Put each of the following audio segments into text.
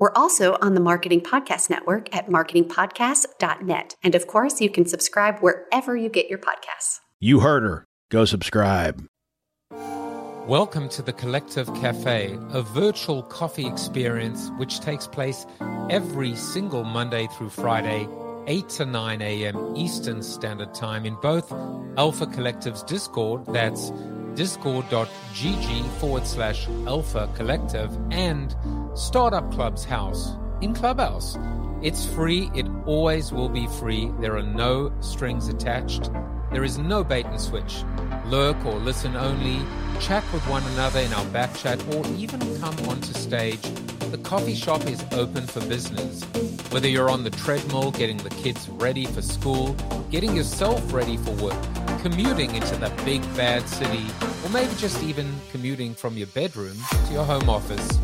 We're also on the Marketing Podcast Network at marketingpodcast.net. And of course, you can subscribe wherever you get your podcasts. You heard her. Go subscribe. Welcome to the Collective Cafe, a virtual coffee experience which takes place every single Monday through Friday, 8 to 9 a.m. Eastern Standard Time in both Alpha Collective's Discord, that's discord.gg forward slash alpha collective, and Startup Club's house in Clubhouse. It's free, it always will be free. There are no strings attached. There is no bait and switch. Lurk or listen only, chat with one another in our back chat, or even come onto stage. The coffee shop is open for business. Whether you're on the treadmill getting the kids ready for school, getting yourself ready for work, commuting into the big bad city, or maybe just even commuting from your bedroom to your home office.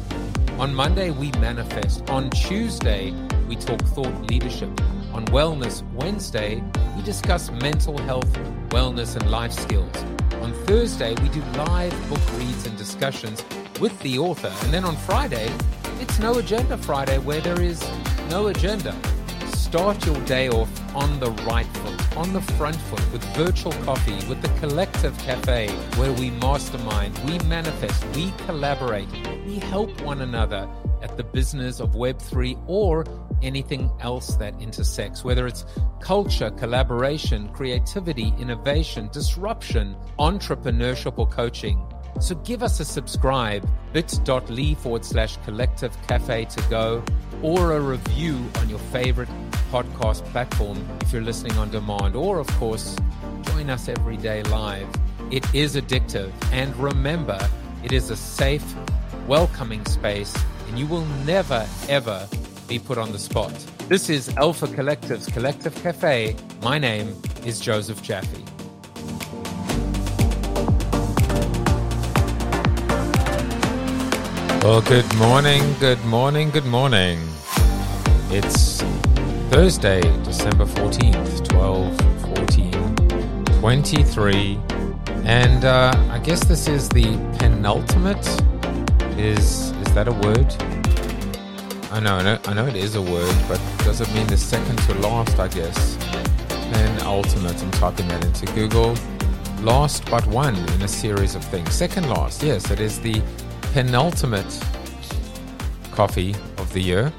On Monday, we manifest. On Tuesday, we talk thought leadership. On Wellness Wednesday, we discuss mental health, wellness, and life skills. On Thursday, we do live book reads and discussions with the author. And then on Friday, it's No Agenda Friday, where there is no agenda. Start your day off on the right foot, on the front foot, with virtual coffee, with the Collective Cafe, where we mastermind, we manifest, we collaborate, we help one another at the business of Web3 or anything else that intersects, whether it's culture, collaboration, creativity, innovation, disruption, entrepreneurship, or coaching. So give us a subscribe, bit.ly forward slash collective cafe to go, or a review on your favorite podcast platform if you're listening on demand, or of course, join us every day live. It is addictive, and remember, it is a safe, welcoming space, you will never, ever be put on the spot. This is Alpha Collective's Collective Cafe. My name is Joseph Jaffe. Well, good morning, good morning, good morning. It's Thursday, December 14th, 12 14 23. And uh, I guess this is the penultimate. Is is that a word? I know, I know, I know it is a word, but does it mean the second to last? I guess. Penultimate. I'm typing that into Google. Last but one in a series of things. Second last, yes, it is the penultimate coffee of the year.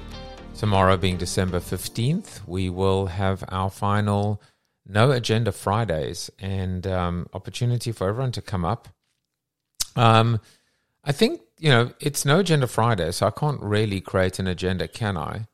Tomorrow being December 15th, we will have our final No Agenda Fridays and um, opportunity for everyone to come up. Um, I think, you know, it's No Agenda Friday, so I can't really create an agenda, can I?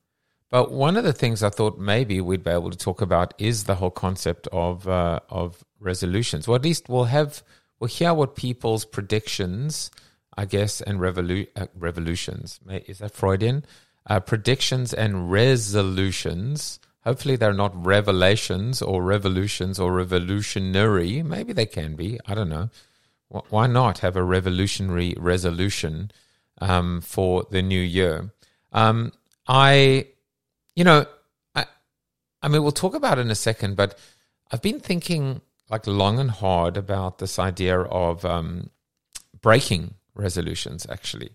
But one of the things I thought maybe we'd be able to talk about is the whole concept of uh, of resolutions, or at least we'll have we'll hear what people's predictions I guess, and revolu- uh, revolutions. Is that Freudian? Uh, predictions and resolutions. Hopefully, they're not revelations or revolutions or revolutionary. Maybe they can be. I don't know. Why not have a revolutionary resolution um, for the new year? Um, I, you know, I, I mean, we'll talk about it in a second, but I've been thinking like long and hard about this idea of um, breaking resolutions actually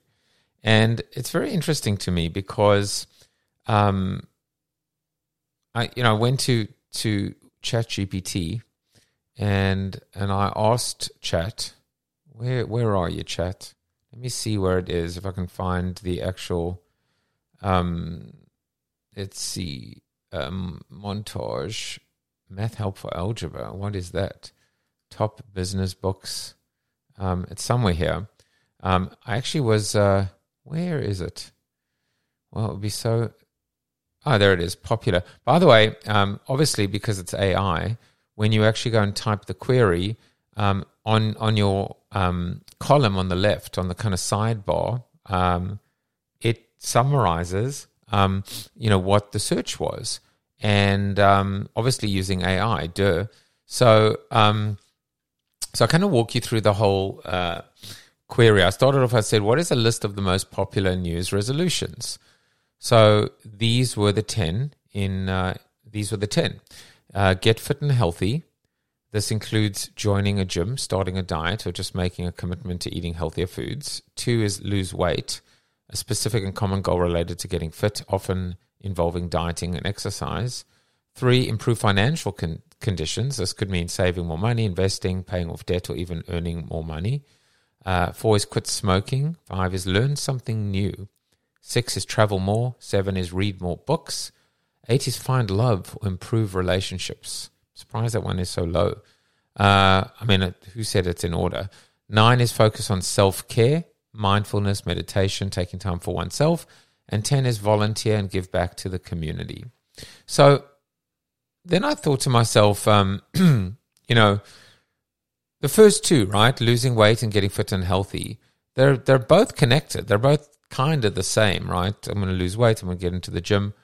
and it's very interesting to me because um, I you know I went to to Chat GPT and and I asked Chat where where are you Chat let me see where it is if I can find the actual um let's see um, montage math help for algebra what is that top business books um, it's somewhere here um, I actually was, uh, where is it? Well, it would be so. Oh, there it is, popular. By the way, um, obviously, because it's AI, when you actually go and type the query um, on, on your um, column on the left, on the kind of sidebar, um, it summarizes um, you know, what the search was, and um, obviously using AI, duh. So, um, so I kind of walk you through the whole uh, query. I started off. I said, "What is a list of the most popular news resolutions?" So these were the ten. In uh, these were the ten. Uh, get fit and healthy. This includes joining a gym, starting a diet, or just making a commitment to eating healthier foods. Two is lose weight, a specific and common goal related to getting fit, often involving dieting and exercise. Three, improve financial con- conditions. This could mean saving more money, investing, paying off debt, or even earning more money. Uh, four is quit smoking. Five is learn something new. Six is travel more. Seven is read more books. Eight is find love or improve relationships. Surprised that one is so low. Uh, I mean, who said it's in order? Nine is focus on self care, mindfulness, meditation, taking time for oneself. And 10 is volunteer and give back to the community. So then I thought to myself, um, you know, the first two, right? Losing weight and getting fit and healthy, they're, they're both connected. They're both kind of the same, right? I'm going to lose weight. I'm going to get into the gym.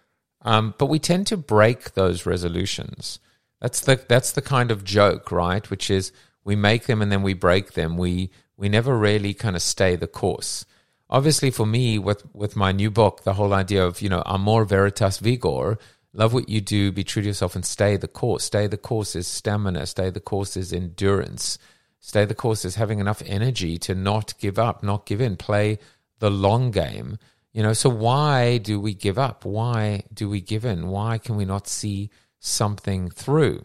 Um, but we tend to break those resolutions. That's the that's the kind of joke, right? Which is we make them and then we break them. We we never really kind of stay the course. Obviously, for me, with with my new book, the whole idea of you know amor veritas vigor, love what you do, be true to yourself, and stay the course. Stay the course is stamina. Stay the course is endurance. Stay the course is having enough energy to not give up, not give in, play the long game. You know, so why do we give up? Why do we give in? Why can we not see something through?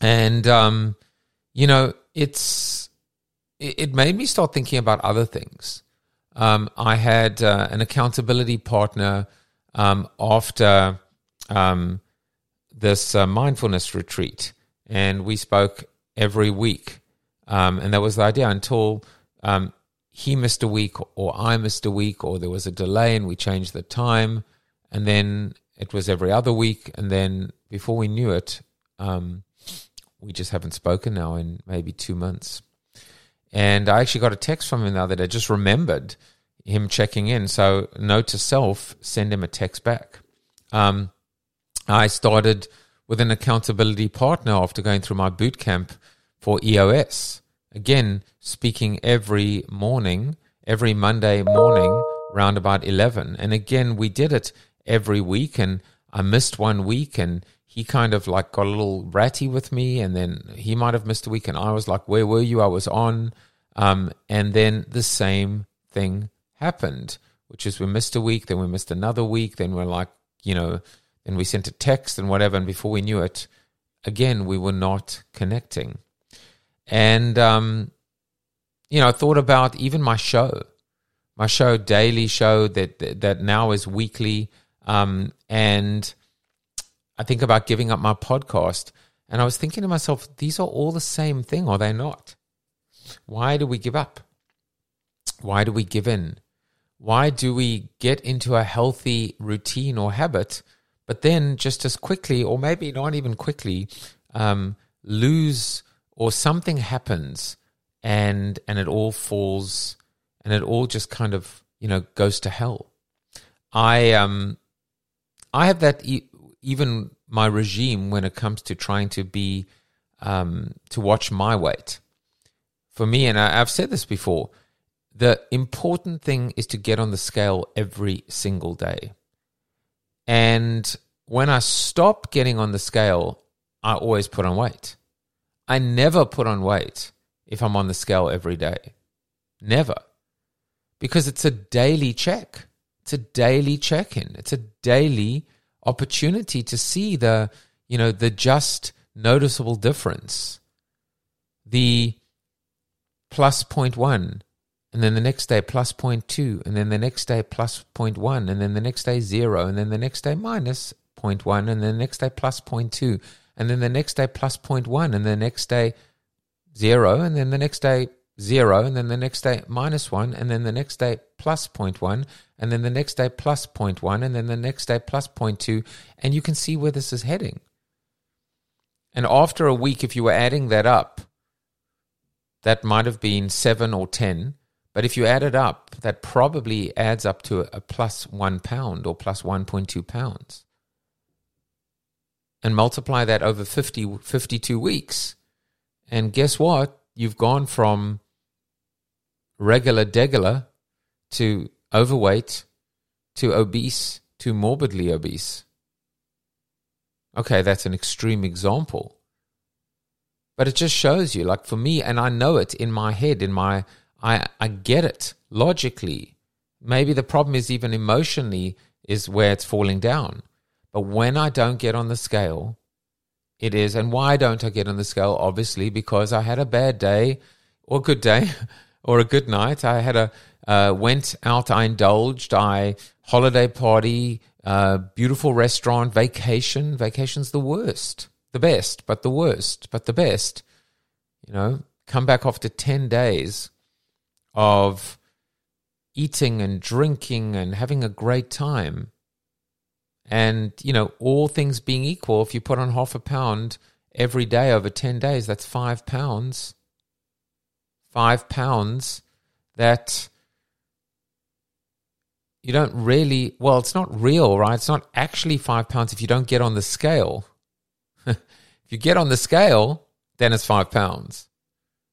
And um, you know, it's it, made me start thinking about other things. Um, I had uh, an accountability partner um, after um, this uh, mindfulness retreat, and we spoke every week. Um, and that was the idea until um, he missed a week or I missed a week or there was a delay and we changed the time and then it was every other week and then before we knew it um, we just haven't spoken now in maybe two months. And I actually got a text from him the other day just remembered him checking in. So note to self send him a text back. Um, I started with an accountability partner after going through my boot camp for EOS again speaking every morning, every Monday morning, round about 11. And again, we did it every week, and I missed one week, and he kind of like got a little ratty with me, and then he might have missed a week, and I was like, Where were you? I was on. Um, and then the same thing happened, which is we missed a week, then we missed another week, then we're like, you know, then we sent a text and whatever, and before we knew it, again, we were not connecting. And, um, you know, I thought about even my show, my show, daily show that, that now is weekly. Um, and I think about giving up my podcast. And I was thinking to myself, these are all the same thing, are they not? Why do we give up? Why do we give in? Why do we get into a healthy routine or habit, but then just as quickly, or maybe not even quickly, um, lose or something happens and and it all falls and it all just kind of you know goes to hell i um i have that e- even my regime when it comes to trying to be um to watch my weight for me and I, i've said this before the important thing is to get on the scale every single day and when i stop getting on the scale i always put on weight I never put on weight if I'm on the scale every day. Never. Because it's a daily check. It's a daily check in. It's a daily opportunity to see the, you know, the just noticeable difference. The plus point one, and then the next day plus point two, and then the next day plus point one, and then the next day zero, and then the next day minus point one, and then the next day plus point two and then the next day plus 0.1, and the next day zero, and then the next day zero, and then the next day minus one, and then the next day plus 0.1, and then the next day plus 0.1, and then the next day plus 0.2, and you can see where this is heading. And after a week, if you were adding that up, that might have been seven or 10, But if you add it up, that probably adds up to a plus one pound or plus 1.2 pounds. And multiply that over 50, 52 weeks. And guess what? You've gone from regular degular to overweight to obese to morbidly obese. Okay, that's an extreme example. But it just shows you, like for me, and I know it in my head, in my, I, I get it logically. Maybe the problem is even emotionally is where it's falling down. But when I don't get on the scale, it is. And why don't I get on the scale? Obviously, because I had a bad day or good day or a good night. I had a, uh, went out, I indulged, I holiday party, uh, beautiful restaurant, vacation. Vacation's the worst, the best, but the worst, but the best. You know, come back after 10 days of eating and drinking and having a great time. And, you know, all things being equal, if you put on half a pound every day over 10 days, that's five pounds. Five pounds that you don't really, well, it's not real, right? It's not actually five pounds if you don't get on the scale. if you get on the scale, then it's five pounds.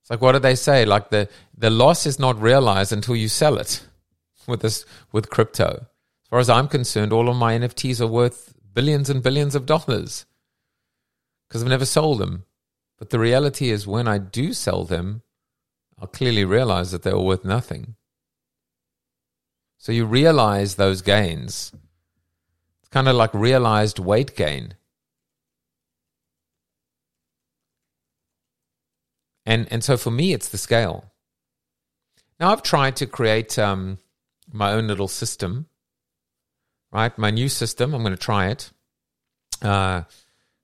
It's like, what do they say? Like the, the loss is not realized until you sell it with this, with crypto. As far as I'm concerned, all of my NFTs are worth billions and billions of dollars because I've never sold them. But the reality is, when I do sell them, I'll clearly realize that they were worth nothing. So you realize those gains. It's kind of like realized weight gain. And, and so for me, it's the scale. Now, I've tried to create um, my own little system, right? My new system, I'm going to try it. Uh,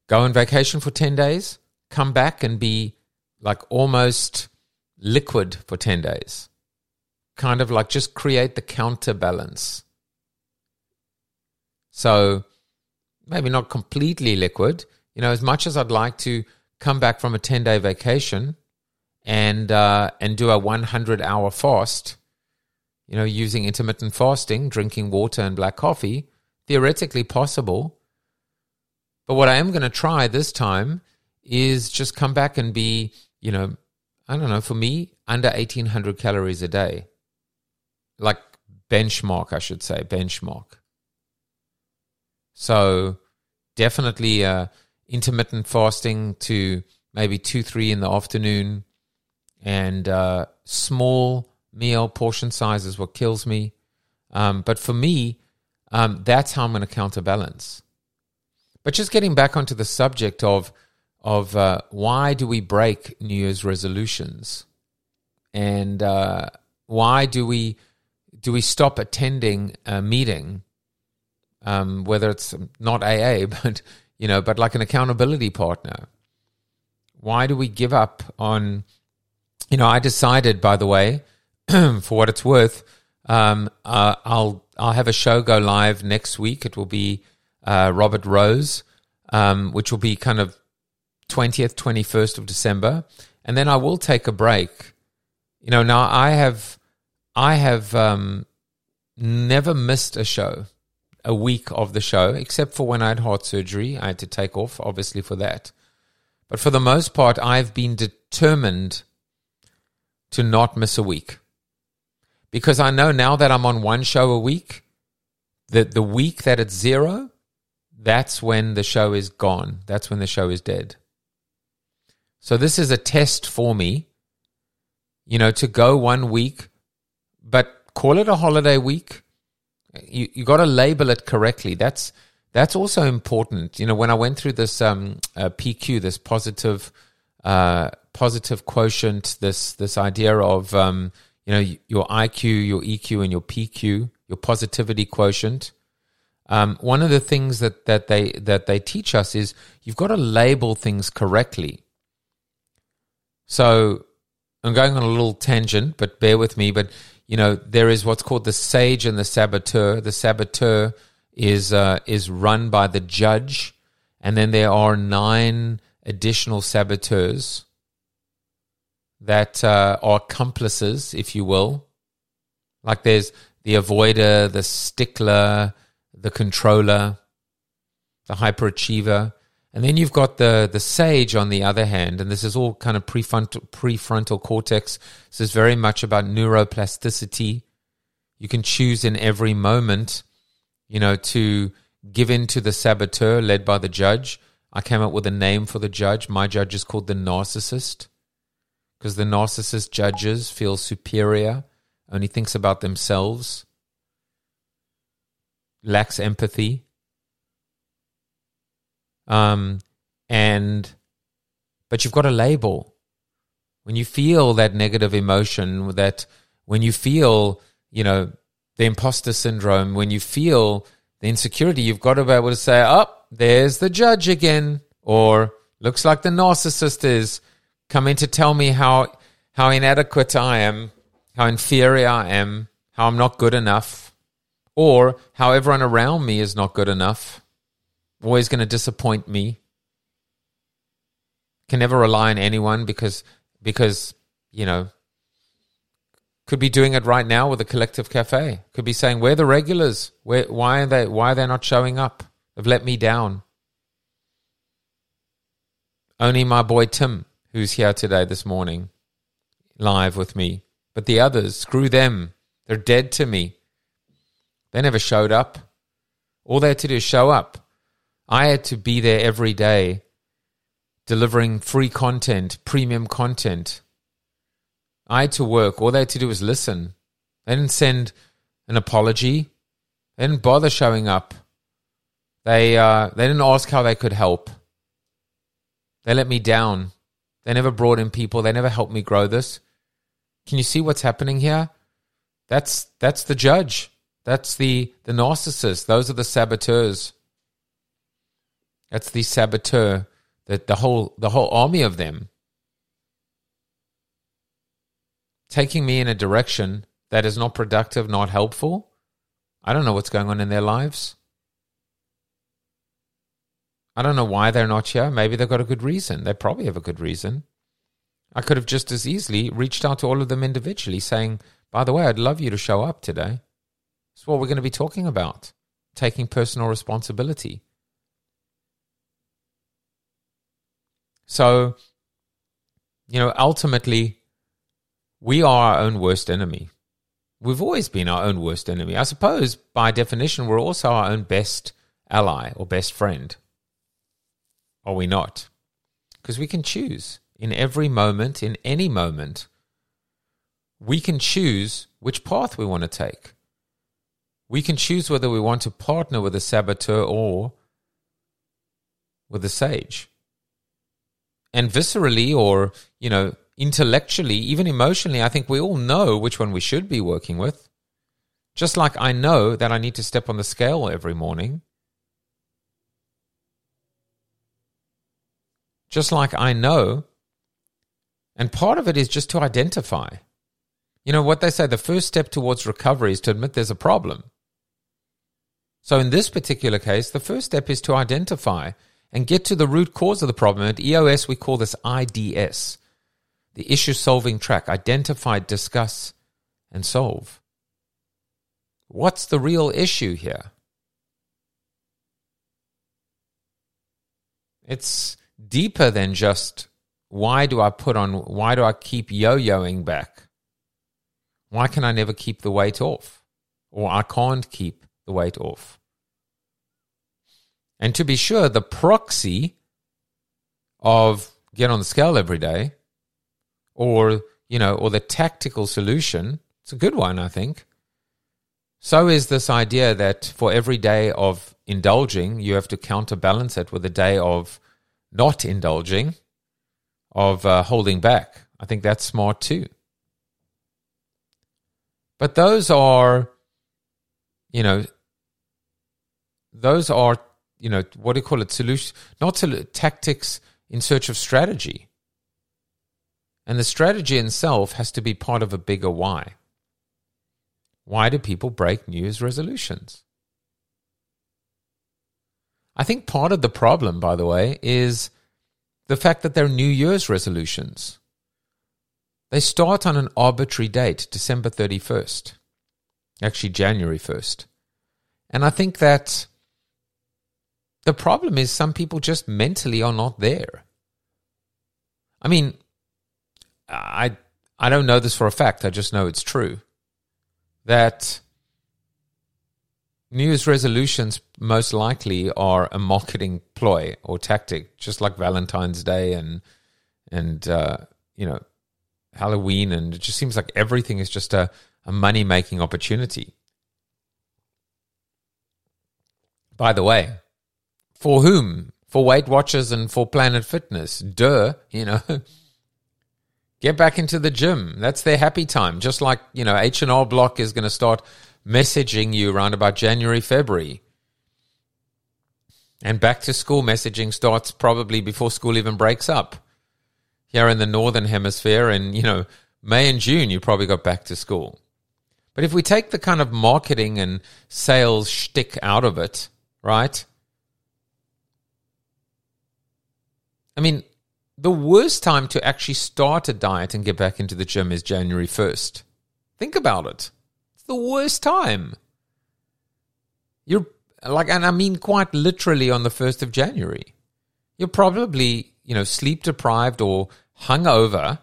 go on vacation for 10 days, come back and be like almost liquid for 10 days kind of like just create the counterbalance. So maybe not completely liquid. You know, as much as I'd like to come back from a 10 day vacation and, uh, and do a 100 hour fast, you know, using intermittent fasting, drinking water and black coffee, theoretically possible. But what I am going to try this time is just come back and be, you know, I don't know, for me, under 1800 calories a day like benchmark, I should say, benchmark. So definitely uh, intermittent fasting to maybe two, three in the afternoon, and uh, small meal portion size is what kills me. Um, but for me, um, that's how I'm going to counterbalance. But just getting back onto the subject of of uh, why do we break New Year's resolutions, and uh, why do we do we stop attending a meeting, um, whether it's not AA, but you know, but like an accountability partner? Why do we give up on? You know, I decided, by the way, for what it's worth, um, uh, I'll I'll have a show go live next week. It will be uh, Robert Rose, um, which will be kind of twentieth, twenty first of December, and then I will take a break. You know, now I have I have um, never missed a show, a week of the show, except for when I had heart surgery. I had to take off, obviously, for that. But for the most part, I've been determined to not miss a week. Because I know now that I'm on one show a week, that the week that it's zero, that's when the show is gone. That's when the show is dead. So this is a test for me, you know, to go one week but call it a holiday week. You you got to label it correctly. That's that's also important. You know, when I went through this um, uh, PQ, this positive uh, positive quotient, this this idea of um, you know your IQ, your EQ, and your PQ, your positivity quotient. Um, one of the things that, that they that they teach us is you've got to label things correctly. So I'm going on a little tangent, but bear with me. But you know, there is what's called the sage and the saboteur. The saboteur is uh, is run by the judge, and then there are nine additional saboteurs that uh, are accomplices, if you will, Like there's the avoider, the stickler, the controller, the hyperachiever. And then you've got the, the sage on the other hand, and this is all kind of prefrontal, prefrontal cortex. This is very much about neuroplasticity. You can choose in every moment, you know, to give in to the saboteur led by the judge. I came up with a name for the judge. My judge is called the narcissist because the narcissist judges feel superior, only thinks about themselves, lacks empathy. Um, and but you've got a label. When you feel that negative emotion, that when you feel, you know, the imposter syndrome, when you feel the insecurity, you've got to be able to say, "Up, oh, there's the judge again," or "Looks like the narcissist is. Coming to tell me how how inadequate I am, how inferior I am, how I'm not good enough, or how everyone around me is not good enough, always going to disappoint me. Can never rely on anyone because because you know could be doing it right now with a collective cafe. Could be saying, "Where the regulars? Where? Why are they? Why are they not showing up? They've let me down." Only my boy Tim, who's here today this morning, live with me. But the others, screw them. They're dead to me. They never showed up. All they had to do is show up. I had to be there every day, delivering free content, premium content. I had to work. All they had to do was listen. They didn't send an apology. They didn't bother showing up. They uh, they didn't ask how they could help. They let me down. They never brought in people. They never helped me grow this. Can you see what's happening here? That's that's the judge. That's the the narcissist. Those are the saboteurs. That's the saboteur. That the whole the whole army of them taking me in a direction that is not productive, not helpful. I don't know what's going on in their lives. I don't know why they're not here. Maybe they've got a good reason. They probably have a good reason. I could have just as easily reached out to all of them individually saying, by the way, I'd love you to show up today. That's what we're going to be talking about taking personal responsibility. So, you know, ultimately, we are our own worst enemy. We've always been our own worst enemy. I suppose, by definition, we're also our own best ally or best friend. Are we not? Because we can choose in every moment, in any moment, we can choose which path we want to take. We can choose whether we want to partner with a saboteur or with a sage. And viscerally or, you know, intellectually, even emotionally, I think we all know which one we should be working with. Just like I know that I need to step on the scale every morning. Just like I know and part of it is just to identify. You know what they say the first step towards recovery is to admit there's a problem. So in this particular case, the first step is to identify and get to the root cause of the problem. At EOS, we call this IDS, the issue solving track identify, discuss, and solve. What's the real issue here? It's deeper than just why do I put on, why do I keep yo yoing back? Why can I never keep the weight off? Or I can't keep the weight off. And to be sure, the proxy of get on the scale every day, or, you know, or the tactical solution, it's a good one, I think. So is this idea that for every day of indulging, you have to counterbalance it with a day of not indulging of uh, holding back. I think that's smart too. But those are, you know, those are, you know, what do you call it? Solution, not tactics in search of strategy. And the strategy itself has to be part of a bigger why. Why do people break New Year's resolutions? I think part of the problem, by the way, is the fact that they're New Year's resolutions. They start on an arbitrary date, December 31st. Actually, January 1st. And I think that the problem is some people just mentally are not there. I mean, I I don't know this for a fact. I just know it's true. That New Year's resolutions most likely are a marketing ploy or tactic, just like Valentine's Day and and uh, you know Halloween, and it just seems like everything is just a, a money making opportunity. By the way, for whom? For Weight Watchers and for Planet Fitness. Duh, you know. Get back into the gym. That's their happy time. Just like, you know, H&R Block is going to start messaging you around about January, February. And back to school messaging starts probably before school even breaks up. Here in the northern hemisphere, and you know, May and June, you probably got back to school. But if we take the kind of marketing and sales shtick out of it, right? I mean, the worst time to actually start a diet and get back into the gym is January 1st. Think about it It's the worst time. You're like, and I mean quite literally on the 1st of January. You're probably, you know, sleep deprived or hungover.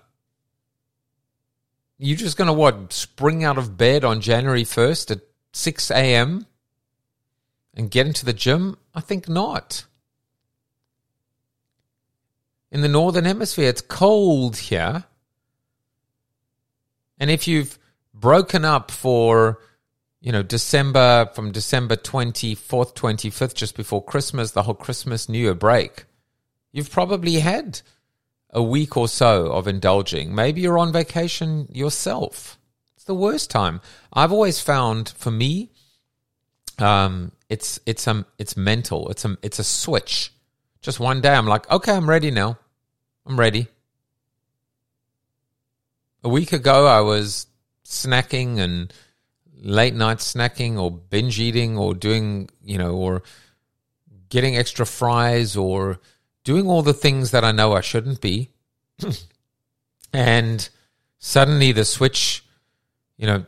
You're just going to what? Spring out of bed on January 1st at 6 a.m. and get into the gym? I think not. In the northern hemisphere, it's cold here. And if you've broken up for you know December from December 24th 25th just before Christmas the whole Christmas New Year break you've probably had a week or so of indulging. Maybe you're on vacation yourself. It's the worst time. I've always found for me um it's it's um it's mental. It's a it's a switch. Just one day I'm like okay I'm ready now I'm ready a week ago I was snacking and late night snacking or binge eating or doing, you know, or getting extra fries or doing all the things that I know I shouldn't be. and suddenly the switch, you know,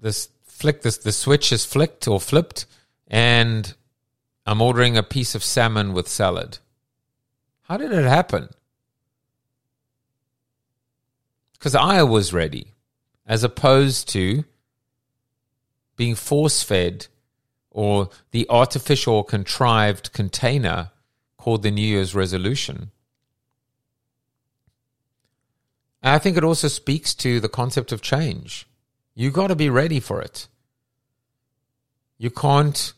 this flick, this, the switch is flicked or flipped and I'm ordering a piece of salmon with salad. How did it happen? Because I was ready as opposed to being force fed or the artificial contrived container called the New Year's resolution. And I think it also speaks to the concept of change. You got to be ready for it. You can't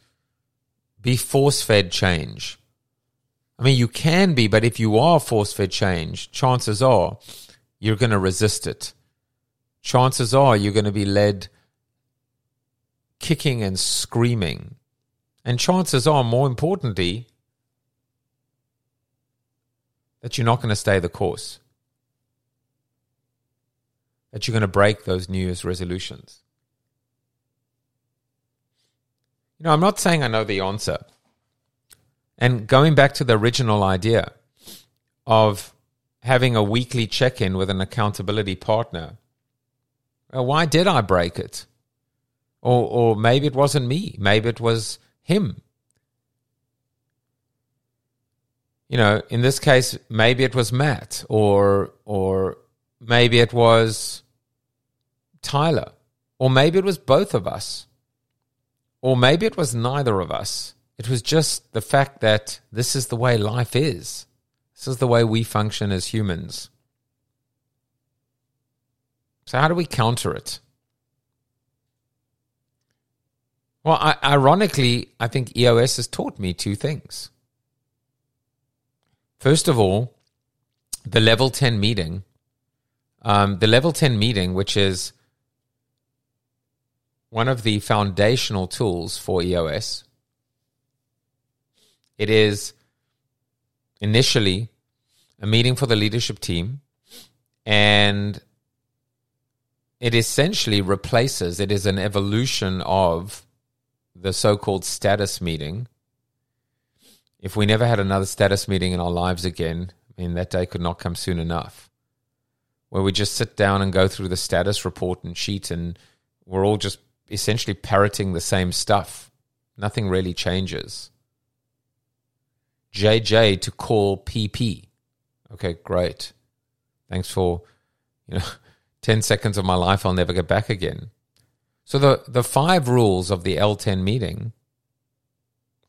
be force fed change. I mean, you can be, but if you are force fed change, chances are you're going to resist it chances are you're going to be led kicking and screaming. And chances are, more importantly, that you're not going to stay the course. That you're going to break those New Year's resolutions. You know, I'm not saying I know the answer. And going back to the original idea of having a weekly check in with an accountability partner well, why did I break it? Or, or maybe it wasn't me. Maybe it was him. You know, in this case, maybe it was Matt, or or maybe it was Tyler, or maybe it was both of us, or maybe it was neither of us. It was just the fact that this is the way life is. This is the way we function as humans. So, how do we counter it? Well, I, ironically, I think EOS has taught me two things. First of all, the level 10 meeting. Um, the level 10 meeting, which is one of the foundational tools for EOS, it is initially a meeting for the leadership team and it essentially replaces, it is an evolution of the so called status meeting. If we never had another status meeting in our lives again, I mean, that day could not come soon enough. Where we just sit down and go through the status report and sheet, and we're all just essentially parroting the same stuff. Nothing really changes. JJ to call PP. Okay, great. Thanks for, you know, 10 seconds of my life I'll never get back again. So the, the five rules of the L10 meeting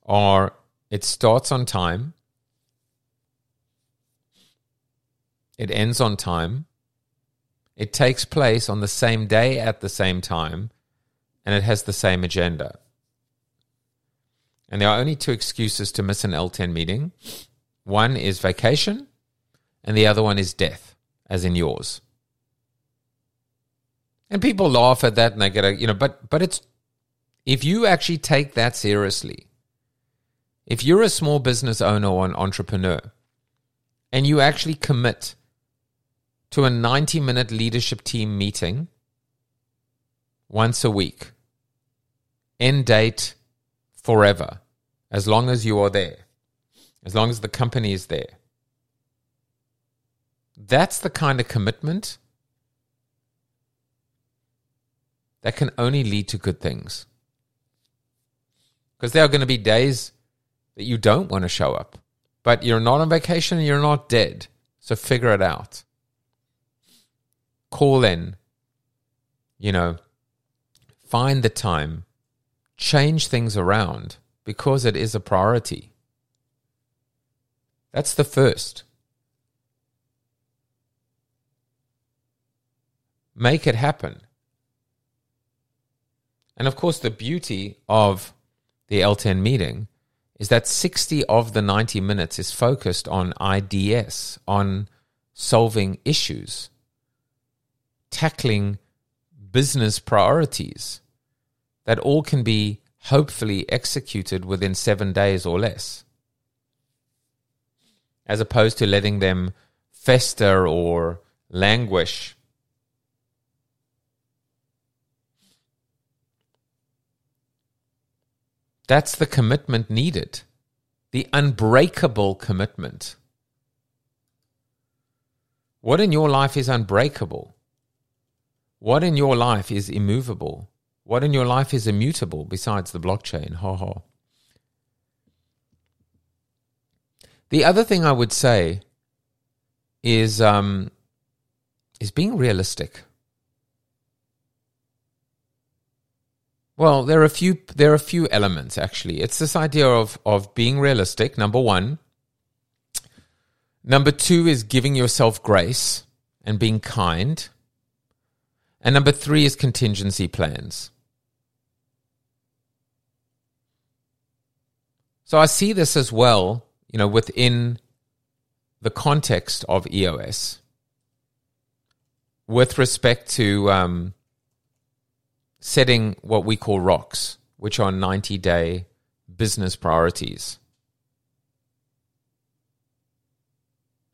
are it starts on time, it ends on time, it takes place on the same day at the same time, and it has the same agenda. And there are only two excuses to miss an L10 meeting one is vacation, and the other one is death, as in yours. And people laugh at that and they get a, you know, but, but it's, if you actually take that seriously, if you're a small business owner or an entrepreneur and you actually commit to a 90 minute leadership team meeting once a week, end date forever, as long as you are there, as long as the company is there. That's the kind of commitment that can only lead to good things. Because there are going to be days that you don't want to show up, but you're not on vacation and you're not dead. So figure it out. Call in, you know, find the time, change things around because it is a priority. That's the first. Make it happen. And of course, the beauty of the L10 meeting is that 60 of the 90 minutes is focused on IDS, on solving issues, tackling business priorities that all can be hopefully executed within seven days or less, as opposed to letting them fester or languish That's the commitment needed, the unbreakable commitment. What in your life is unbreakable? What in your life is immovable? What in your life is immutable besides the blockchain? Ha ha. The other thing I would say is um, is being realistic. Well, there are a few there are a few elements actually. It's this idea of of being realistic, number 1. Number 2 is giving yourself grace and being kind. And number 3 is contingency plans. So I see this as well, you know, within the context of EOS with respect to um, setting what we call rocks, which are 90 day business priorities.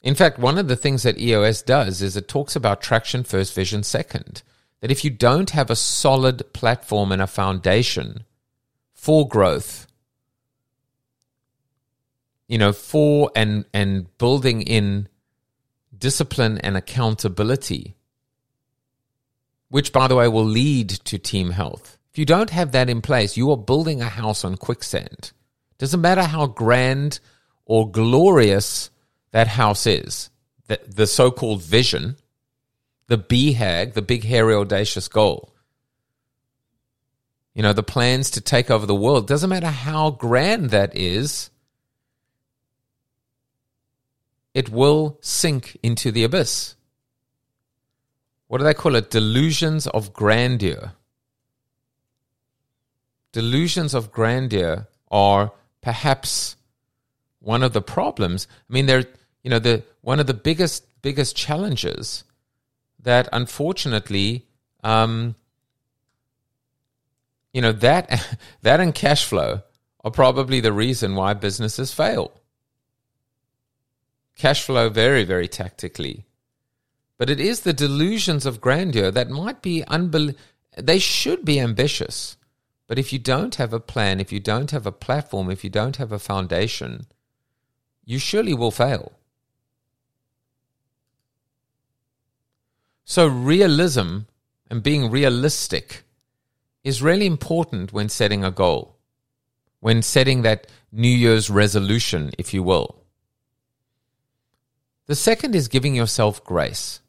In fact, one of the things that EOS does is it talks about traction first, vision second. That if you don't have a solid platform and a foundation for growth, you know, for and and building in discipline and accountability which, by the way, will lead to team health. If you don't have that in place, you are building a house on quicksand. Doesn't matter how grand or glorious that house is, the, the so called vision, the BHAG, the big, hairy, audacious goal. You know, the plans to take over the world. Doesn't matter how grand that is, it will sink into the abyss what do they call it? Delusions of grandeur. Delusions of grandeur are perhaps one of the problems. I mean, they're you know the one of the biggest biggest challenges that unfortunately, um, you know that that and cash flow are probably the reason why businesses fail. Cash flow very very tactically but it is the delusions of grandeur that might be unbel- they should be ambitious. But if you don't have a plan, if you don't have a platform, if you don't have a foundation, you surely will fail. So, realism and being realistic is really important when setting a goal, when setting that New Year's resolution, if you will. The second is giving yourself grace.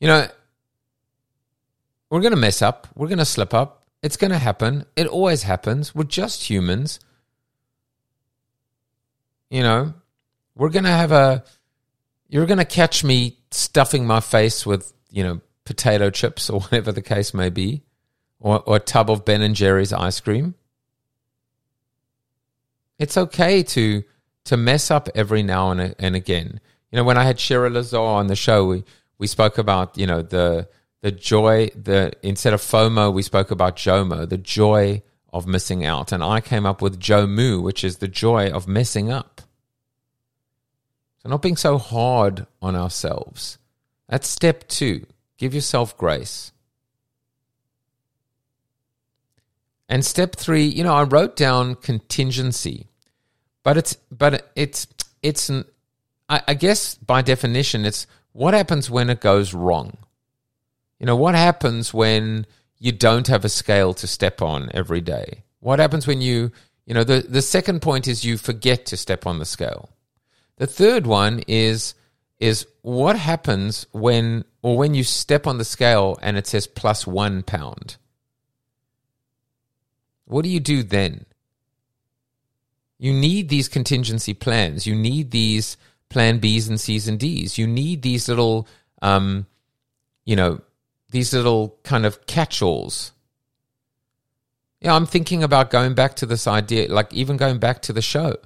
You know, we're going to mess up, we're going to slip up, it's going to happen. It always happens. We're just humans. You know, we're going to have a, you're going to catch me stuffing my face with, you know, potato chips or whatever the case may be, or, or a tub of Ben and Jerry's ice cream. It's okay to to mess up every now and, and again. You know, when I had Shira Lazar on the show, we, we spoke about, you know, the the joy, the instead of FOMO, we spoke about JOMO, the joy of missing out. And I came up with JOMO, which is the joy of messing up. So not being so hard on ourselves. That's step two. Give yourself grace. And step three, you know, I wrote down contingency, but it's but it's it's I, I guess by definition, it's what happens when it goes wrong. You know, what happens when you don't have a scale to step on every day? What happens when you, you know, the, the second point is you forget to step on the scale. The third one is is what happens when or when you step on the scale and it says plus one pound. What do you do then? You need these contingency plans. You need these plan Bs and Cs and Ds. You need these little, um, you know, these little kind of catch-alls. Yeah, I'm thinking about going back to this idea, like even going back to the show.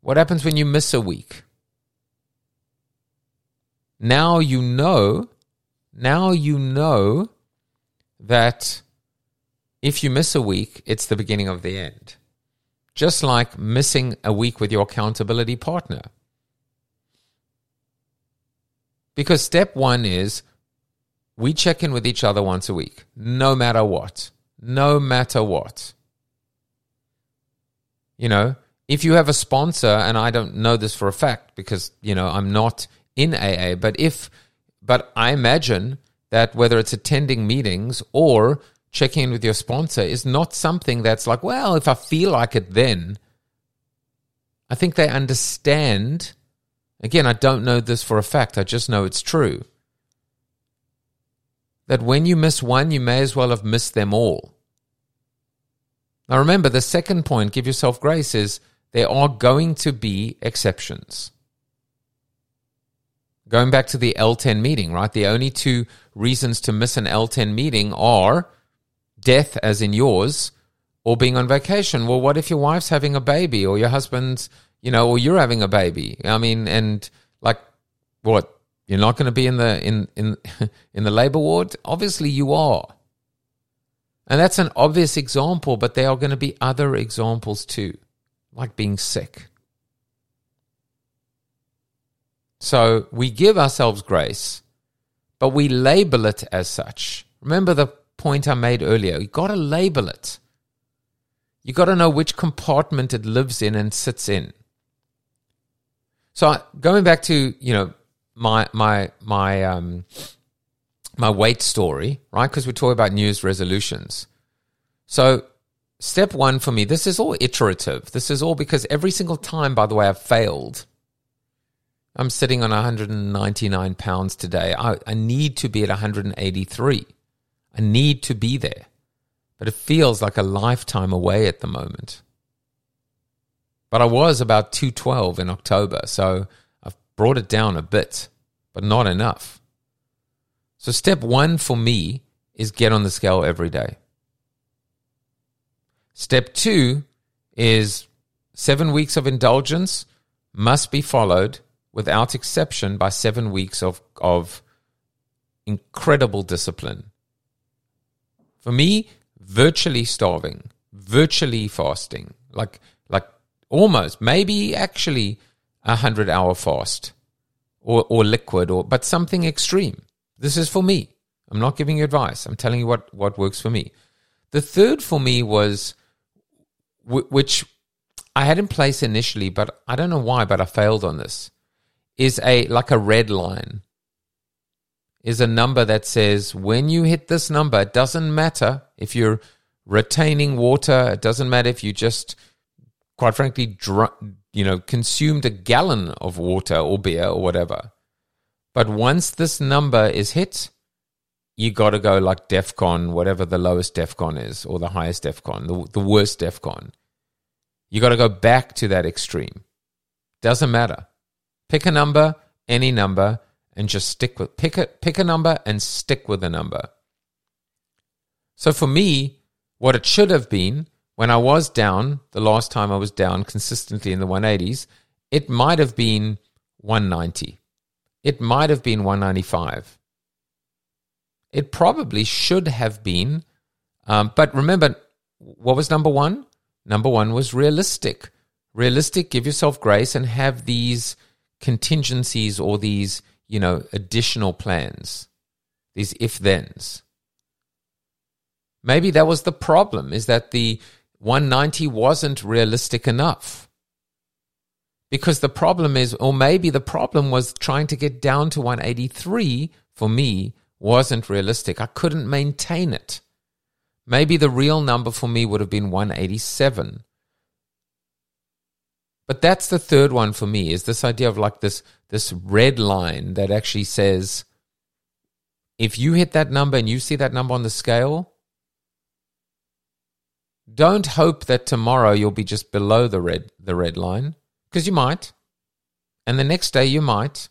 What happens when you miss a week? Now you know, now you know that if you miss a week, it's the beginning of the end. Just like missing a week with your accountability partner. Because step one is we check in with each other once a week, no matter what. No matter what. You know, if you have a sponsor, and I don't know this for a fact because, you know, I'm not in AA, but if, but I imagine that whether it's attending meetings or checking in with your sponsor is not something that's like, well, if I feel like it, then. I think they understand. Again, I don't know this for a fact, I just know it's true that when you miss one, you may as well have missed them all. Now, remember, the second point, give yourself grace, is there are going to be exceptions. Going back to the L10 meeting, right? The only two reasons to miss an L10 meeting are death, as in yours, or being on vacation. Well, what if your wife's having a baby or your husband's, you know, or you're having a baby? I mean, and like, what? You're not going to be in the in in in the labor ward. Obviously, you are, and that's an obvious example. But there are going to be other examples too, like being sick. So we give ourselves grace, but we label it as such. Remember the point I made earlier. You've got to label it. You've got to know which compartment it lives in and sits in. So going back to you know my my my um my weight story, right? Because we're talking about New Year's resolutions. So step one for me, this is all iterative. This is all because every single time, by the way, I've failed. I'm sitting on 199 pounds today. I, I need to be at 183. I need to be there. But it feels like a lifetime away at the moment. But I was about 212 in October. So I've brought it down a bit, but not enough. So, step one for me is get on the scale every day. Step two is seven weeks of indulgence must be followed without exception by seven weeks of, of incredible discipline. For me, virtually starving, virtually fasting, like like almost, maybe actually a hundred hour fast or, or liquid or but something extreme. This is for me. I'm not giving you advice. I'm telling you what, what works for me. The third for me was which I had in place initially, but I don't know why, but I failed on this. Is a like a red line. Is a number that says when you hit this number, it doesn't matter if you're retaining water, it doesn't matter if you just, quite frankly, dr- you know, consumed a gallon of water or beer or whatever. But once this number is hit, you got to go like DEFCON, whatever the lowest DEFCON is, or the highest DEFCON, the, the worst DEFCON. You got to go back to that extreme. Doesn't matter. Pick a number, any number, and just stick with pick a pick a number and stick with the number. So for me, what it should have been when I was down, the last time I was down consistently in the 180s, it might have been 190. It might have been 195. It probably should have been. Um, but remember, what was number one? Number one was realistic. Realistic, give yourself grace and have these contingencies or these, you know, additional plans, these if thens. Maybe that was the problem, is that the 190 wasn't realistic enough. Because the problem is, or maybe the problem was trying to get down to 183 for me wasn't realistic. I couldn't maintain it. Maybe the real number for me would have been 187. But that's the third one for me is this idea of like this this red line that actually says if you hit that number and you see that number on the scale, don't hope that tomorrow you'll be just below the red the red line because you might. And the next day you might.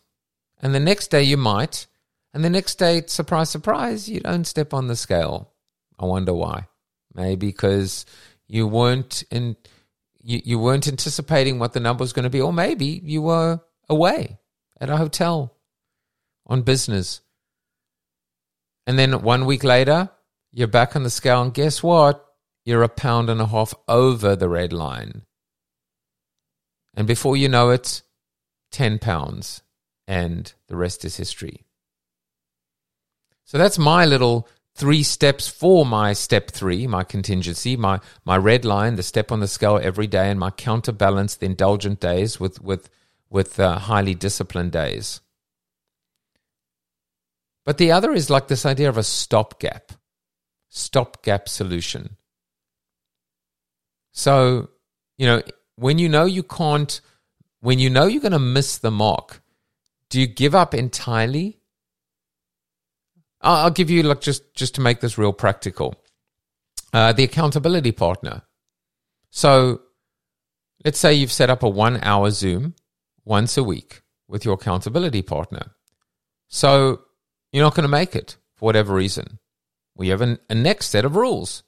And the next day you might. And the next day surprise surprise you don't step on the scale. I wonder why. Maybe because you weren't in you, you weren't anticipating what the number was going to be, or maybe you were away at a hotel on business. And then one week later, you're back on the scale, and guess what? You're a pound and a half over the red line. And before you know it, 10 pounds, and the rest is history. So that's my little three steps for my step three, my contingency, my my red line, the step on the scale every day, and my counterbalance, the indulgent days with with with uh, highly disciplined days. But the other is like this idea of a stopgap, stopgap solution. So, you know, when you know you can't, when you know you're going to miss the mark, do you give up entirely? I'll give you like just just to make this real practical. Uh, the accountability partner. So, let's say you've set up a one-hour Zoom once a week with your accountability partner. So you're not going to make it for whatever reason. We have an, a next set of rules.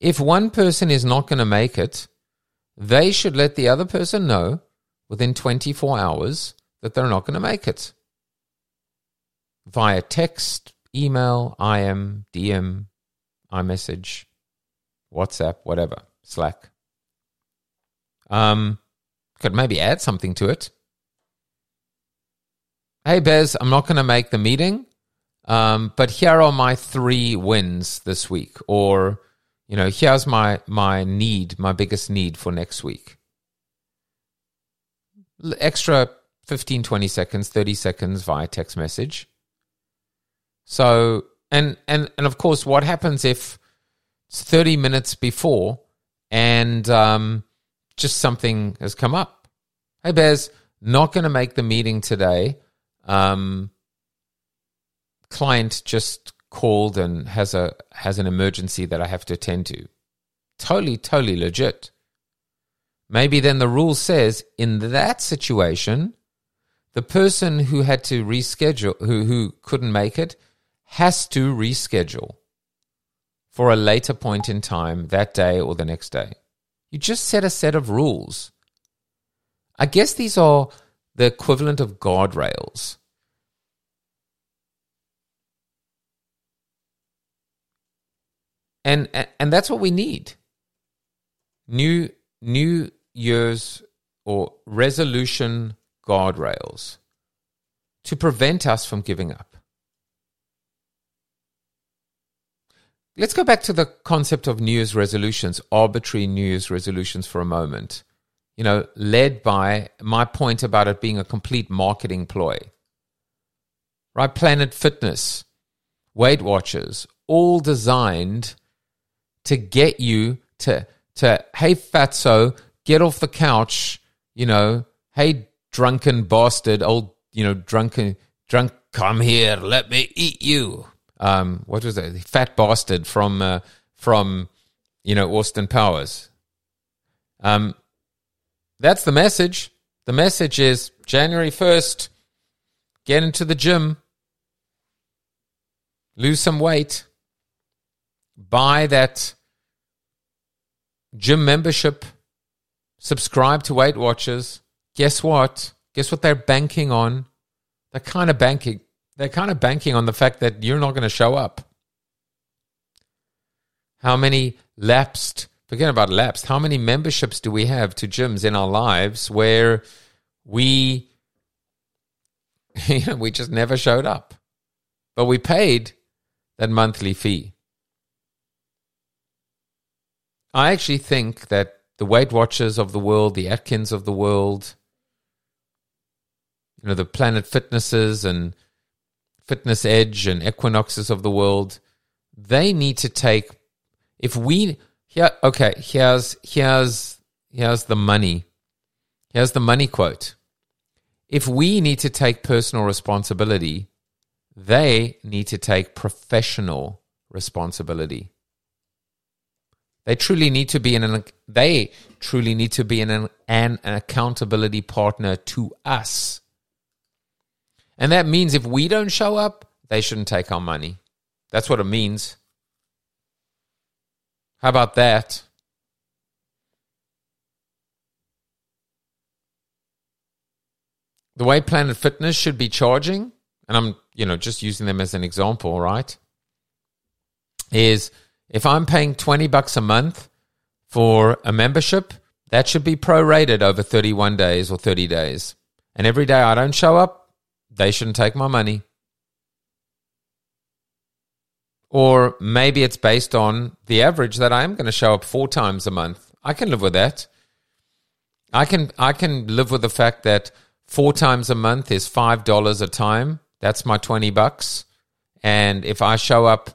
If one person is not going to make it, they should let the other person know within 24 hours that they're not going to make it via text, email, IM, DM, iMessage, WhatsApp, whatever, Slack. Um, could maybe add something to it. Hey, Bez, I'm not going to make the meeting, um, but here are my three wins this week. Or, you know, here's my, my need, my biggest need for next week. Extra 15, 20 seconds, 30 seconds via text message. So, and and and of course, what happens if it's thirty minutes before and um, just something has come up? Hey, Bez, not going to make the meeting today. Um, client just called and has a has an emergency that I have to attend to. Totally, totally legit. Maybe then the rule says in that situation, the person who had to reschedule, who who couldn't make it, has to reschedule for a later point in time that day or the next day. You just set a set of rules. I guess these are the equivalent of guardrails. And, and that's what we need. New New Year's or resolution guardrails to prevent us from giving up. Let's go back to the concept of New Year's resolutions, arbitrary New Year's resolutions for a moment. You know, led by my point about it being a complete marketing ploy. right? Planet Fitness, Weight Watchers, all designed to get you to to hey fatso, get off the couch, you know, hey drunken bastard, old you know drunken drunk, come here, let me eat you. Um, what was that? Fat bastard from uh, from you know Austin Powers. Um, that's the message. The message is January first. Get into the gym. Lose some weight. Buy that gym membership. Subscribe to Weight Watchers. Guess what? Guess what they're banking on? They're kind of banking. They're kind of banking on the fact that you're not going to show up. How many lapsed, forget about lapsed, how many memberships do we have to gyms in our lives where we, we just never showed up, but we paid that monthly fee? I actually think that the Weight Watchers of the world, the Atkins of the world, you know, the Planet Fitnesses and Fitness Edge and Equinoxes of the world, they need to take. If we here, okay, here's here's here's the money. Here's the money quote. If we need to take personal responsibility, they need to take professional responsibility. They truly need to be in an they truly need to be in an, an, an accountability partner to us and that means if we don't show up, they shouldn't take our money. That's what it means. How about that? The way Planet Fitness should be charging, and I'm, you know, just using them as an example, right? Is if I'm paying 20 bucks a month for a membership, that should be prorated over 31 days or 30 days. And every day I don't show up, they shouldn't take my money. Or maybe it's based on the average that I am going to show up four times a month. I can live with that. I can I can live with the fact that four times a month is five dollars a time. That's my twenty bucks. And if I show up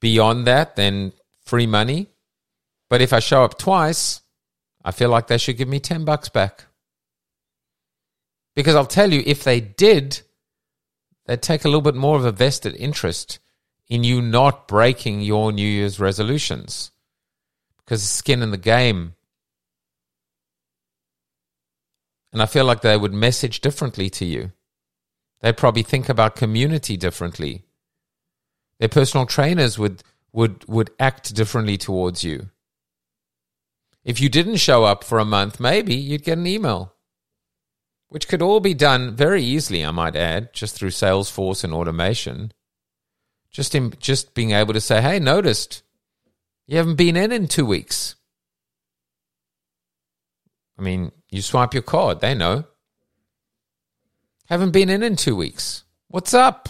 beyond that, then free money. But if I show up twice, I feel like they should give me ten bucks back. Because I'll tell you, if they did, they take a little bit more of a vested interest in you not breaking your New Year's resolutions because it's skin in the game. And I feel like they would message differently to you. They'd probably think about community differently. Their personal trainers would, would, would act differently towards you. If you didn't show up for a month, maybe you'd get an email which could all be done very easily, I might add, just through Salesforce and automation. Just in, just being able to say, "Hey, noticed you haven't been in in two weeks." I mean, you swipe your card, they know. Haven't been in in two weeks. What's up?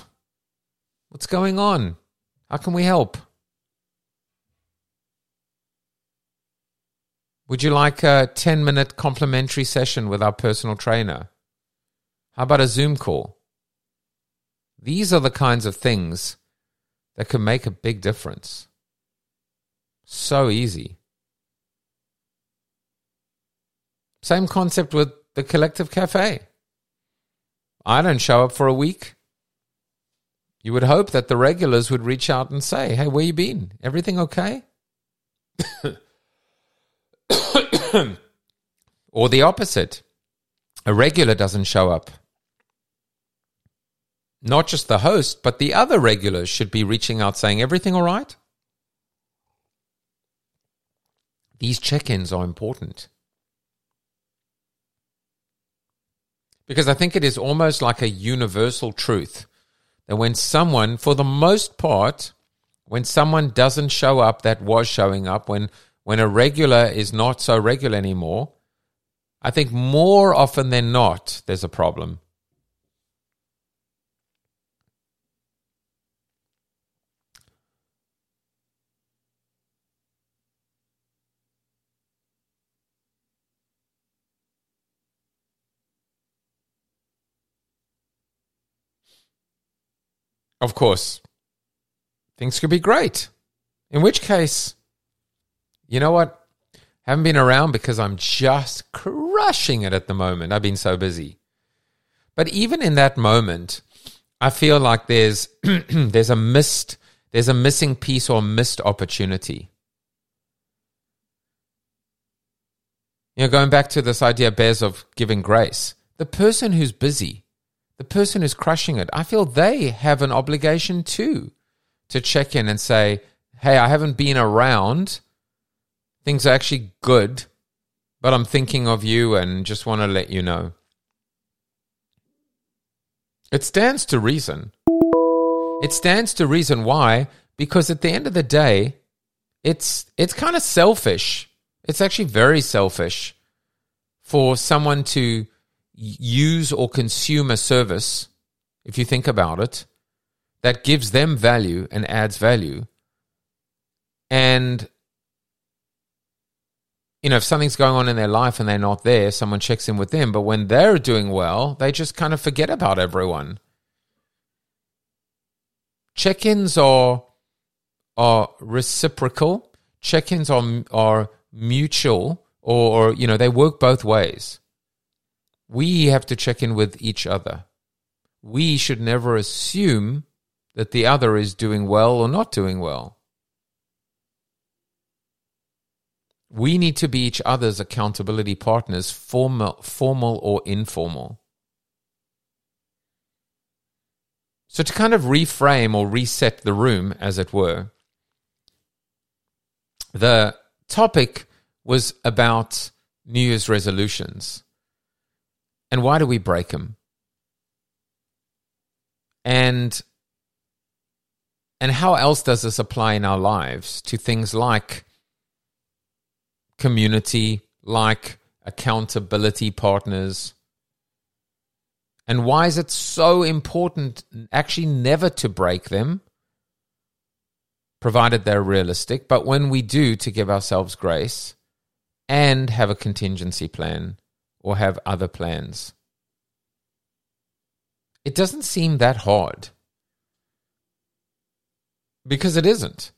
What's going on? How can we help? Would you like a 10 minute complimentary session with our personal trainer? How about a Zoom call? These are the kinds of things that can make a big difference. So easy. Same concept with the Collective Cafe. I don't show up for a week. You would hope that the regulars would reach out and say, Hey, where you been? Everything okay? or the opposite. A regular doesn't show up. Not just the host, but the other regulars should be reaching out saying, Everything all right? These check ins are important. Because I think it is almost like a universal truth that when someone, for the most part, when someone doesn't show up that was showing up, when when a regular is not so regular anymore, I think more often than not, there's a problem. of course, things could be great. In which case, you know what? Haven't been around because I'm just crushing it at the moment. I've been so busy. But even in that moment, I feel like there's there's a missed there's a missing piece or missed opportunity. You know, going back to this idea, Bez, of giving grace, the person who's busy, the person who's crushing it, I feel they have an obligation too to check in and say, hey, I haven't been around. Things are actually good, but I'm thinking of you and just want to let you know. It stands to reason. It stands to reason why because at the end of the day it's it's kind of selfish. It's actually very selfish for someone to use or consume a service if you think about it that gives them value and adds value and you know, if something's going on in their life and they're not there, someone checks in with them. But when they're doing well, they just kind of forget about everyone. Check ins are, are reciprocal, check ins are, are mutual, or, or, you know, they work both ways. We have to check in with each other. We should never assume that the other is doing well or not doing well. We need to be each other's accountability partners, formal, formal or informal. So, to kind of reframe or reset the room, as it were, the topic was about New Year's resolutions. And why do we break them? And and how else does this apply in our lives to things like community, like accountability partners? And why is it so important actually never to break them, provided they're realistic? But when we do, to give ourselves grace and have a contingency plan or have other plans. It doesn't seem that hard because it isn't.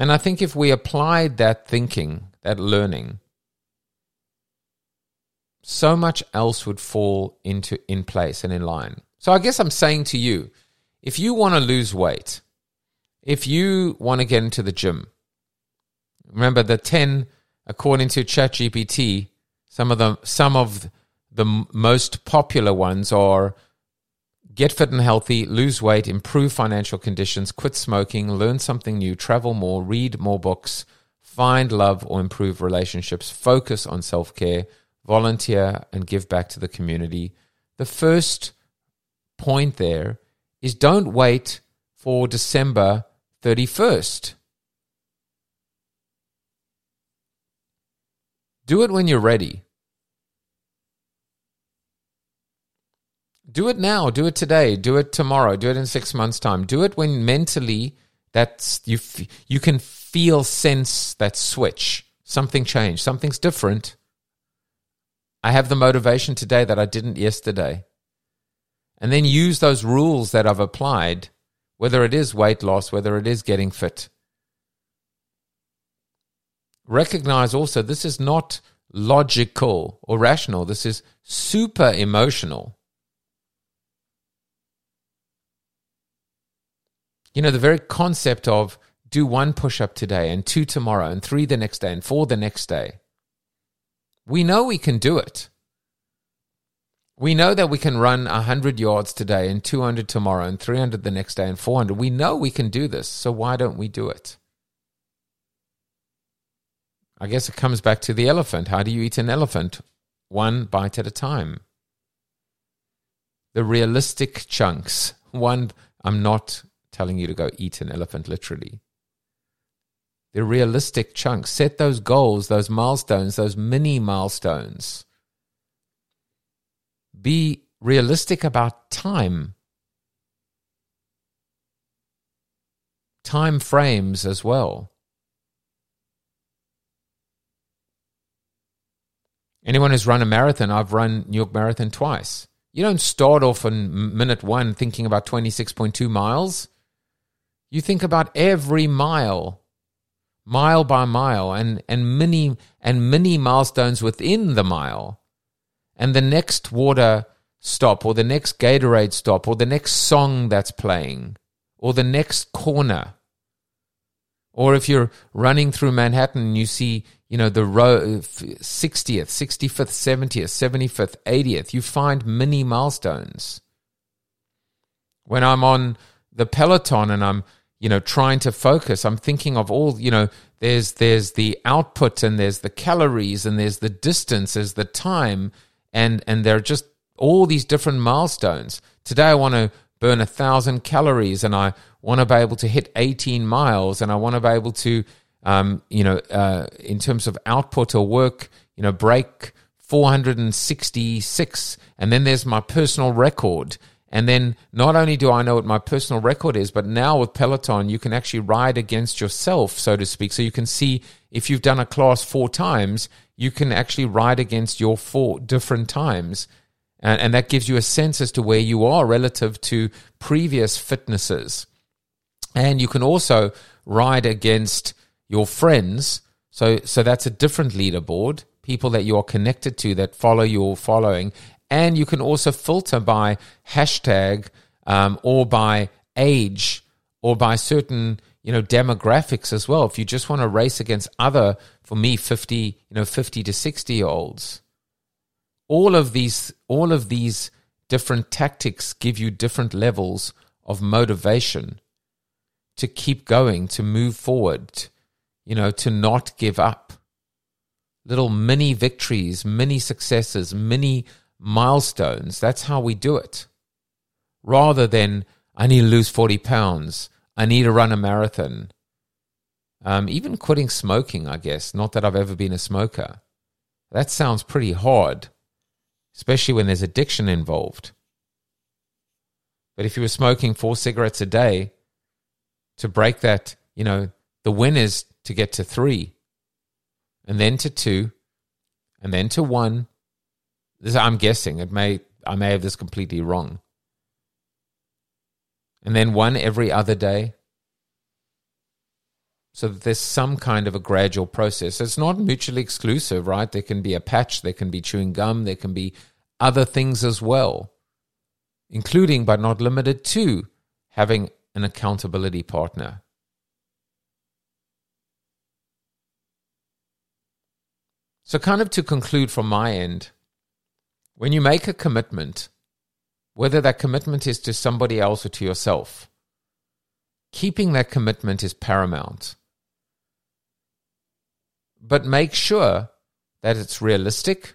And I think if we applied that thinking, that learning, so much else would fall into in place and in line. So I guess I'm saying to you, if you want to lose weight, if you want to get into the gym, remember the 10 according to ChatGPT, some of the some of the most popular ones are Get fit and healthy, lose weight, improve financial conditions, quit smoking, learn something new, travel more, read more books, find love or improve relationships, focus on self care, volunteer, and give back to the community. The first point there is don't wait for December 31st. Do it when you're ready. Do it now. Do it today. Do it tomorrow. Do it in 6 months time. Do it when mentally that's you f- you can feel sense that switch. Something changed. Something's different. I have the motivation today that i didn't yesterday. And then use those rules that i've applied whether it is weight loss whether it is getting fit. Recognize also this is not logical or rational. This is super emotional You know, the very concept of do one push up today and two tomorrow and three the next day and four the next day. We know we can do it. We know that we can run 100 yards today and 200 tomorrow and 300 the next day and 400. We know we can do this. So why don't we do it? I guess it comes back to the elephant. How do you eat an elephant? One bite at a time. The realistic chunks. One, I'm not telling you to go eat an elephant literally. The realistic chunks. Set those goals, those milestones, those mini milestones. Be realistic about time. Time frames as well. Anyone who's run a marathon, I've run New York Marathon twice. You don't start off on minute one thinking about 26.2 miles. You think about every mile, mile by mile, and, and mini and mini milestones within the mile. And the next water stop, or the next Gatorade stop, or the next song that's playing, or the next corner. Or if you're running through Manhattan and you see, you know, the row 60th, 65th, 70th, 75th, 80th, you find mini milestones. When I'm on the Peloton and I'm, you know, trying to focus, I'm thinking of all, you know, there's there's the output and there's the calories and there's the distance, there's the time, and and there are just all these different milestones. Today I want to burn a thousand calories and I want to be able to hit 18 miles and I want to be able to, um, you know, uh, in terms of output or work, you know, break 466. And then there's my personal record. And then not only do I know what my personal record is, but now with Peloton, you can actually ride against yourself, so to speak. So you can see if you've done a class four times, you can actually ride against your four different times. And, and that gives you a sense as to where you are relative to previous fitnesses. And you can also ride against your friends. So, so that's a different leaderboard, people that you are connected to that follow your following. And you can also filter by hashtag um, or by age or by certain you know demographics as well. If you just want to race against other, for me, fifty you know fifty to sixty year olds, all of these all of these different tactics give you different levels of motivation to keep going, to move forward, you know, to not give up. Little mini victories, mini successes, mini milestones. That's how we do it. Rather than, I need to lose 40 pounds, I need to run a marathon. Um, even quitting smoking, I guess. Not that I've ever been a smoker. That sounds pretty hard, especially when there's addiction involved. But if you were smoking four cigarettes a day, to break that, you know, the win is to get to three, and then to two, and then to one. This I'm guessing. It may I may have this completely wrong. And then one every other day. So that there's some kind of a gradual process. It's not mutually exclusive, right? There can be a patch, there can be chewing gum, there can be other things as well, including but not limited to having an accountability partner. So, kind of to conclude from my end, when you make a commitment, whether that commitment is to somebody else or to yourself, keeping that commitment is paramount. But make sure that it's realistic.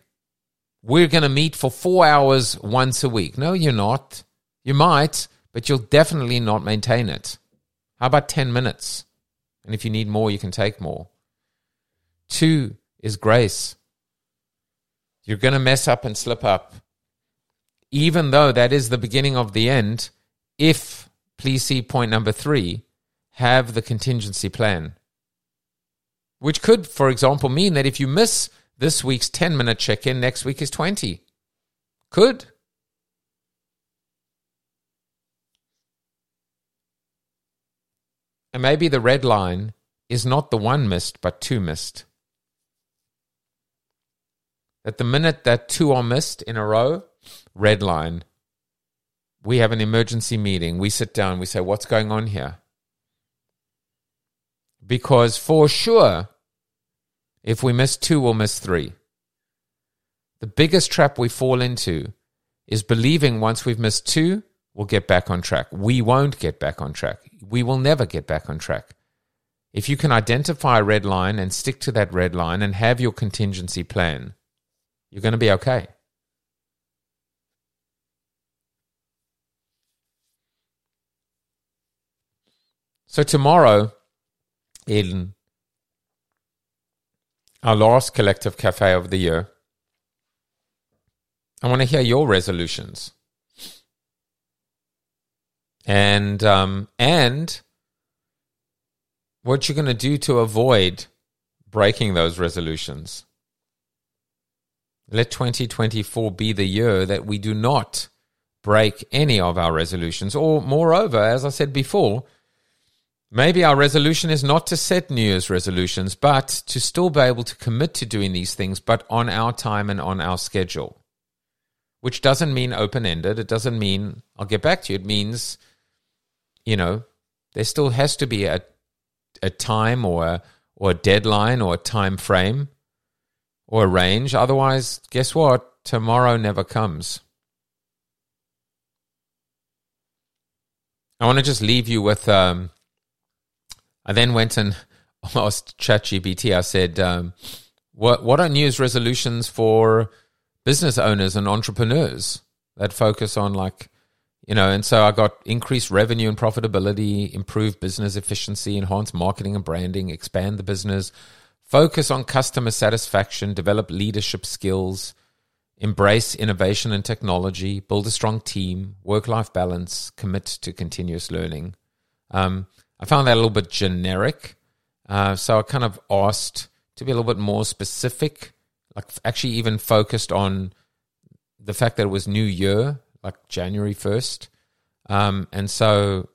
We're going to meet for four hours once a week. No, you're not. You might, but you'll definitely not maintain it. How about 10 minutes? And if you need more, you can take more. Two is grace. You're going to mess up and slip up. Even though that is the beginning of the end, if, please see point number three, have the contingency plan. Which could, for example, mean that if you miss this week's 10 minute check in, next week is 20. Could. And maybe the red line is not the one missed, but two missed. At the minute that two are missed in a row, red line. We have an emergency meeting. We sit down. We say, What's going on here? Because for sure, if we miss two, we'll miss three. The biggest trap we fall into is believing once we've missed two, we'll get back on track. We won't get back on track. We will never get back on track. If you can identify a red line and stick to that red line and have your contingency plan, you're going to be okay. So, tomorrow, in our last collective cafe of the year, I want to hear your resolutions and um, and what you're going to do to avoid breaking those resolutions. Let 2024 be the year that we do not break any of our resolutions. Or, moreover, as I said before, maybe our resolution is not to set New Year's resolutions, but to still be able to commit to doing these things, but on our time and on our schedule. Which doesn't mean open ended. It doesn't mean I'll get back to you. It means, you know, there still has to be a, a time or a, or a deadline or a time frame or a range. Otherwise, guess what? Tomorrow never comes. I want to just leave you with. Um, I then went and asked ChatGPT. I said, um, "What what are New Year's resolutions for business owners and entrepreneurs that focus on like, you know?" And so I got increased revenue and profitability, improve business efficiency, enhance marketing and branding, expand the business, focus on customer satisfaction, develop leadership skills embrace innovation and technology, build a strong team, work life balance, commit to continuous learning. Um, I found that a little bit generic. Uh, so I kind of asked to be a little bit more specific, like actually even focused on the fact that it was New Year, like January 1st. Um, and so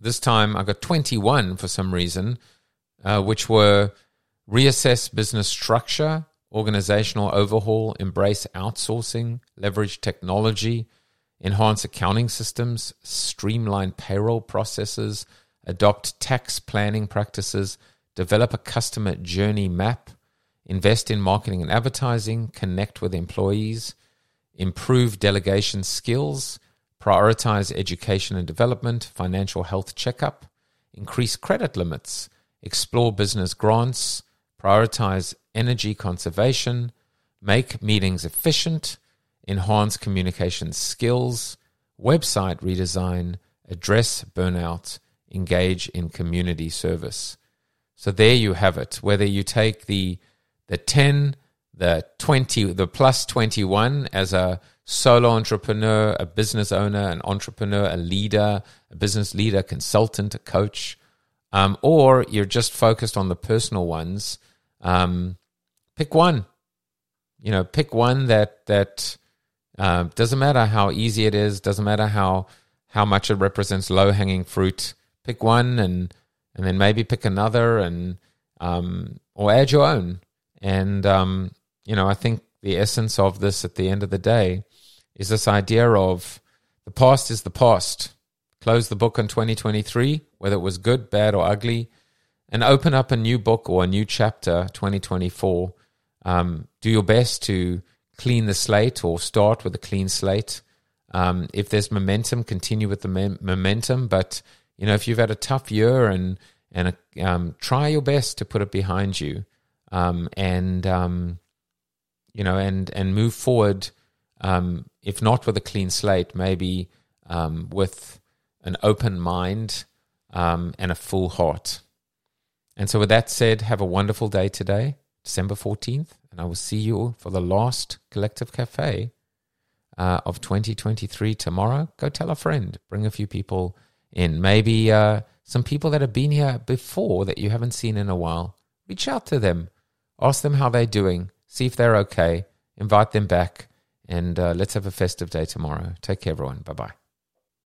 this time I got 21 for some reason, uh, which were reassess business structure, organizational overhaul, embrace outsourcing, leverage technology, enhance accounting systems, streamline payroll processes, adopt tax planning practices, develop a customer journey map, invest in marketing and advertising, connect with employees, improve delegation skills, prioritize education and development, financial health checkup, increase credit limits, explore business grants, prioritize energy conservation, make meetings efficient, enhance communication skills, website redesign, address burnout, engage in community service. So there you have it. Whether you take the the 10, the 20, the plus 21 as a solo entrepreneur, a business owner, an entrepreneur, a leader, a business leader, consultant, a coach, um, or you're just focused on the personal ones um, pick one. You know, pick one that that uh, doesn't matter how easy it is. Doesn't matter how how much it represents low hanging fruit. Pick one and and then maybe pick another and um, or add your own. And um, you know, I think the essence of this at the end of the day is this idea of the past is the past. Close the book on 2023, whether it was good, bad, or ugly and open up a new book or a new chapter 2024 um, do your best to clean the slate or start with a clean slate. Um, if there's momentum continue with the momentum. But you know if you've had a tough year and and um, try your best to put it behind you um, and um, you know and and move forward um, if not with a clean slate maybe with an open mind and a full heart and so, with that said, have a wonderful day today, December 14th, and I will see you for the last Collective Cafe uh, of 2023 tomorrow. Go tell a friend, bring a few people in, maybe uh, some people that have been here before that you haven't seen in a while. Reach out to them, ask them how they're doing, see if they're okay, invite them back, and uh, let's have a festive day tomorrow. Take care, everyone. Bye bye.